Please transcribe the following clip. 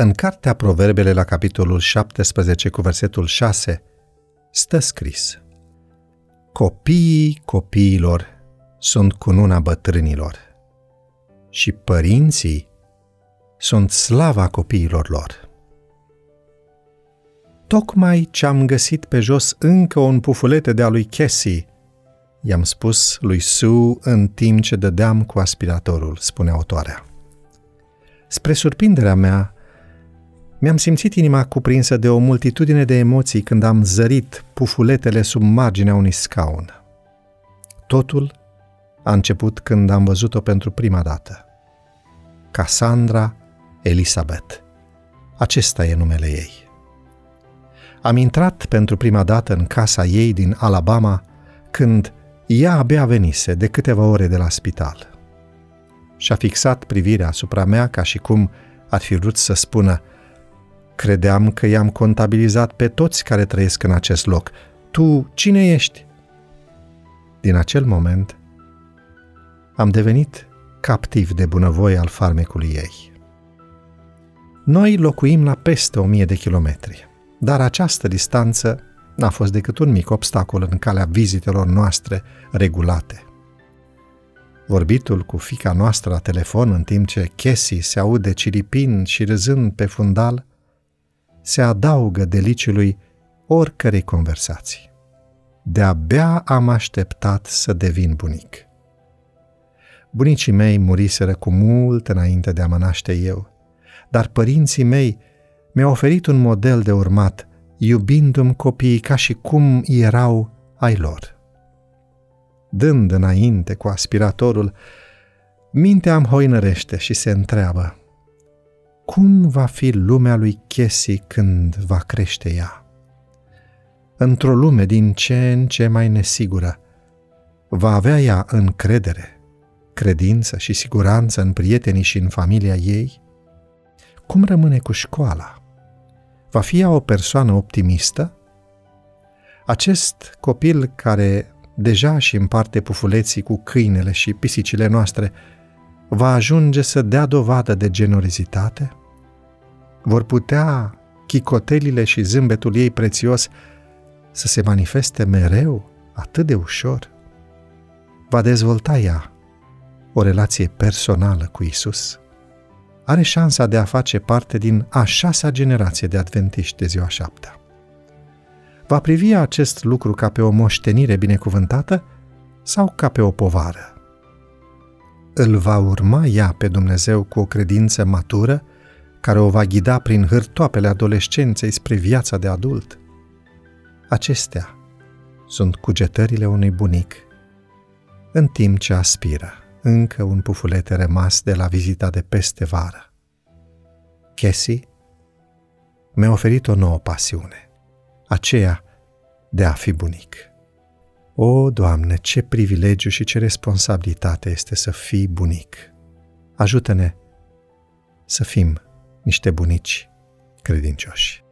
În cartea Proverbele la capitolul 17 cu versetul 6 stă scris Copiii copiilor sunt cununa bătrânilor și părinții sunt slava copiilor lor. Tocmai ce-am găsit pe jos încă un pufulete de-a lui Cassie, i-am spus lui Sue în timp ce dădeam cu aspiratorul, spune autoarea. Spre surprinderea mea, mi-am simțit inima cuprinsă de o multitudine de emoții când am zărit pufuletele sub marginea unui scaun. Totul a început când am văzut-o pentru prima dată. Cassandra Elizabeth. Acesta e numele ei. Am intrat pentru prima dată în casa ei din Alabama când ea abia venise de câteva ore de la spital. Și-a fixat privirea asupra mea ca și cum ar fi vrut să spună Credeam că i-am contabilizat pe toți care trăiesc în acest loc. Tu cine ești? Din acel moment am devenit captiv de bunăvoie al farmecului ei. Noi locuim la peste o mie de kilometri, dar această distanță n-a fost decât un mic obstacol în calea vizitelor noastre regulate. Vorbitul cu fica noastră la telefon în timp ce Cassie se aude ciripin și râzând pe fundal, se adaugă deliciului oricărei conversații. De-abia am așteptat să devin bunic. Bunicii mei muriseră cu mult înainte de a mă naște eu, dar părinții mei mi-au oferit un model de urmat, iubindu-mi copiii ca și cum erau ai lor. Dând înainte cu aspiratorul, mintea îmi hoinărește și se întreabă, cum va fi lumea lui Chesi când va crește ea? Într-o lume din ce în ce mai nesigură, va avea ea încredere credință și siguranță în prietenii și în familia ei? Cum rămâne cu școala? Va fi ea o persoană optimistă? Acest copil care deja și împarte pufuleții cu câinele și pisicile noastre, va ajunge să dea dovadă de generozitate? Vor putea chicotelile și zâmbetul ei prețios să se manifeste mereu atât de ușor? Va dezvolta ea o relație personală cu Isus, are șansa de a face parte din a șasea generație de adventiști de ziua șaptea. Va privi acest lucru ca pe o moștenire binecuvântată sau ca pe o povară? Îl va urma ea pe Dumnezeu cu o credință matură care o va ghida prin hârtoapele adolescenței spre viața de adult? Acestea sunt cugetările unui bunic în timp ce aspiră încă un pufulete rămas de la vizita de peste vară. Cassie mi-a oferit o nouă pasiune, aceea de a fi bunic. O, Doamne, ce privilegiu și ce responsabilitate este să fii bunic! Ajută-ne să fim niște bunici credincioși.